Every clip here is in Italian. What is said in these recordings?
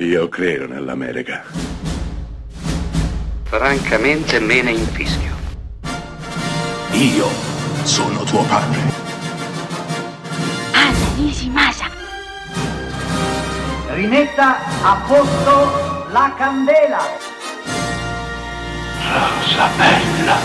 Io credo nell'America. Francamente me ne infischio. Io sono tuo padre. Anna Nishimasa. Rimetta a posto la candela. Rosa bella.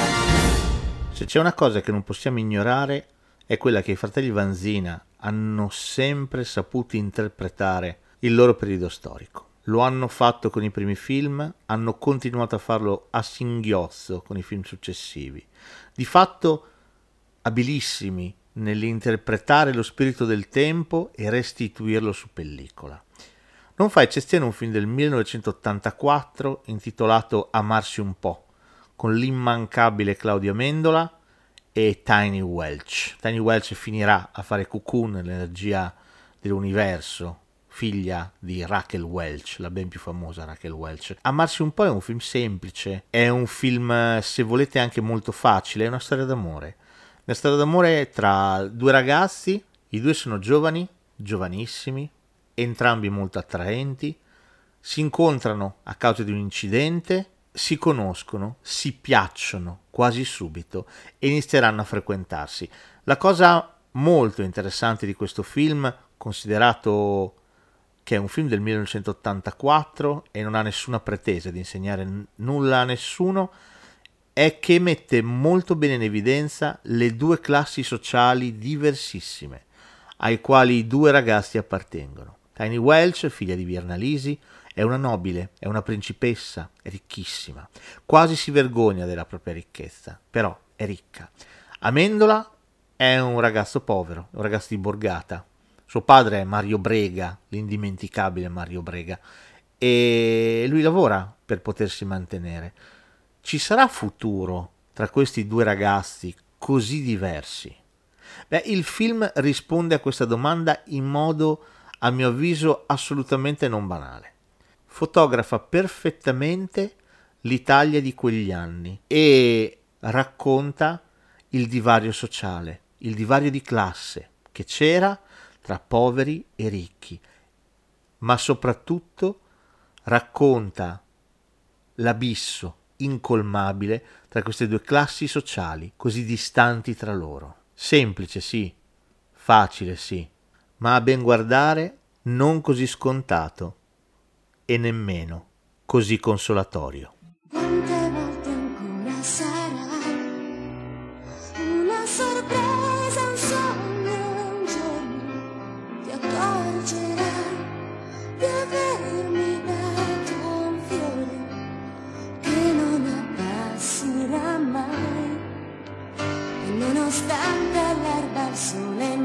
Se c'è una cosa che non possiamo ignorare è quella che i fratelli Vanzina hanno sempre saputo interpretare il loro periodo storico. Lo hanno fatto con i primi film, hanno continuato a farlo a singhiozzo con i film successivi. Di fatto abilissimi nell'interpretare lo spirito del tempo e restituirlo su pellicola. Non fa eccezione un film del 1984 intitolato Amarsi un po', con l'immancabile Claudia Mendola e Tiny Welch. Tiny Welch finirà a fare Cocoon, l'energia dell'universo, figlia di Raquel Welch, la ben più famosa Raquel Welch. Amarsi un po' è un film semplice, è un film, se volete, anche molto facile, è una storia d'amore. Una storia d'amore tra due ragazzi, i due sono giovani, giovanissimi, entrambi molto attraenti, si incontrano a causa di un incidente, si conoscono, si piacciono quasi subito e inizieranno a frequentarsi. La cosa molto interessante di questo film, considerato che è un film del 1984 e non ha nessuna pretesa di insegnare n- nulla a nessuno, è che mette molto bene in evidenza le due classi sociali diversissime ai quali i due ragazzi appartengono. Tiny Welch, figlia di Viernalisi, è una nobile, è una principessa, è ricchissima, quasi si vergogna della propria ricchezza, però è ricca. Amendola è un ragazzo povero, un ragazzo di borgata, suo padre è Mario Brega, l'indimenticabile Mario Brega, e lui lavora per potersi mantenere. Ci sarà futuro tra questi due ragazzi così diversi? Beh, il film risponde a questa domanda in modo, a mio avviso, assolutamente non banale. Fotografa perfettamente l'Italia di quegli anni e racconta il divario sociale, il divario di classe che c'era tra poveri e ricchi, ma soprattutto racconta l'abisso incolmabile tra queste due classi sociali così distanti tra loro. Semplice sì, facile sì, ma a ben guardare non così scontato e nemmeno così consolatorio. mai. E nonostante l'erba il sole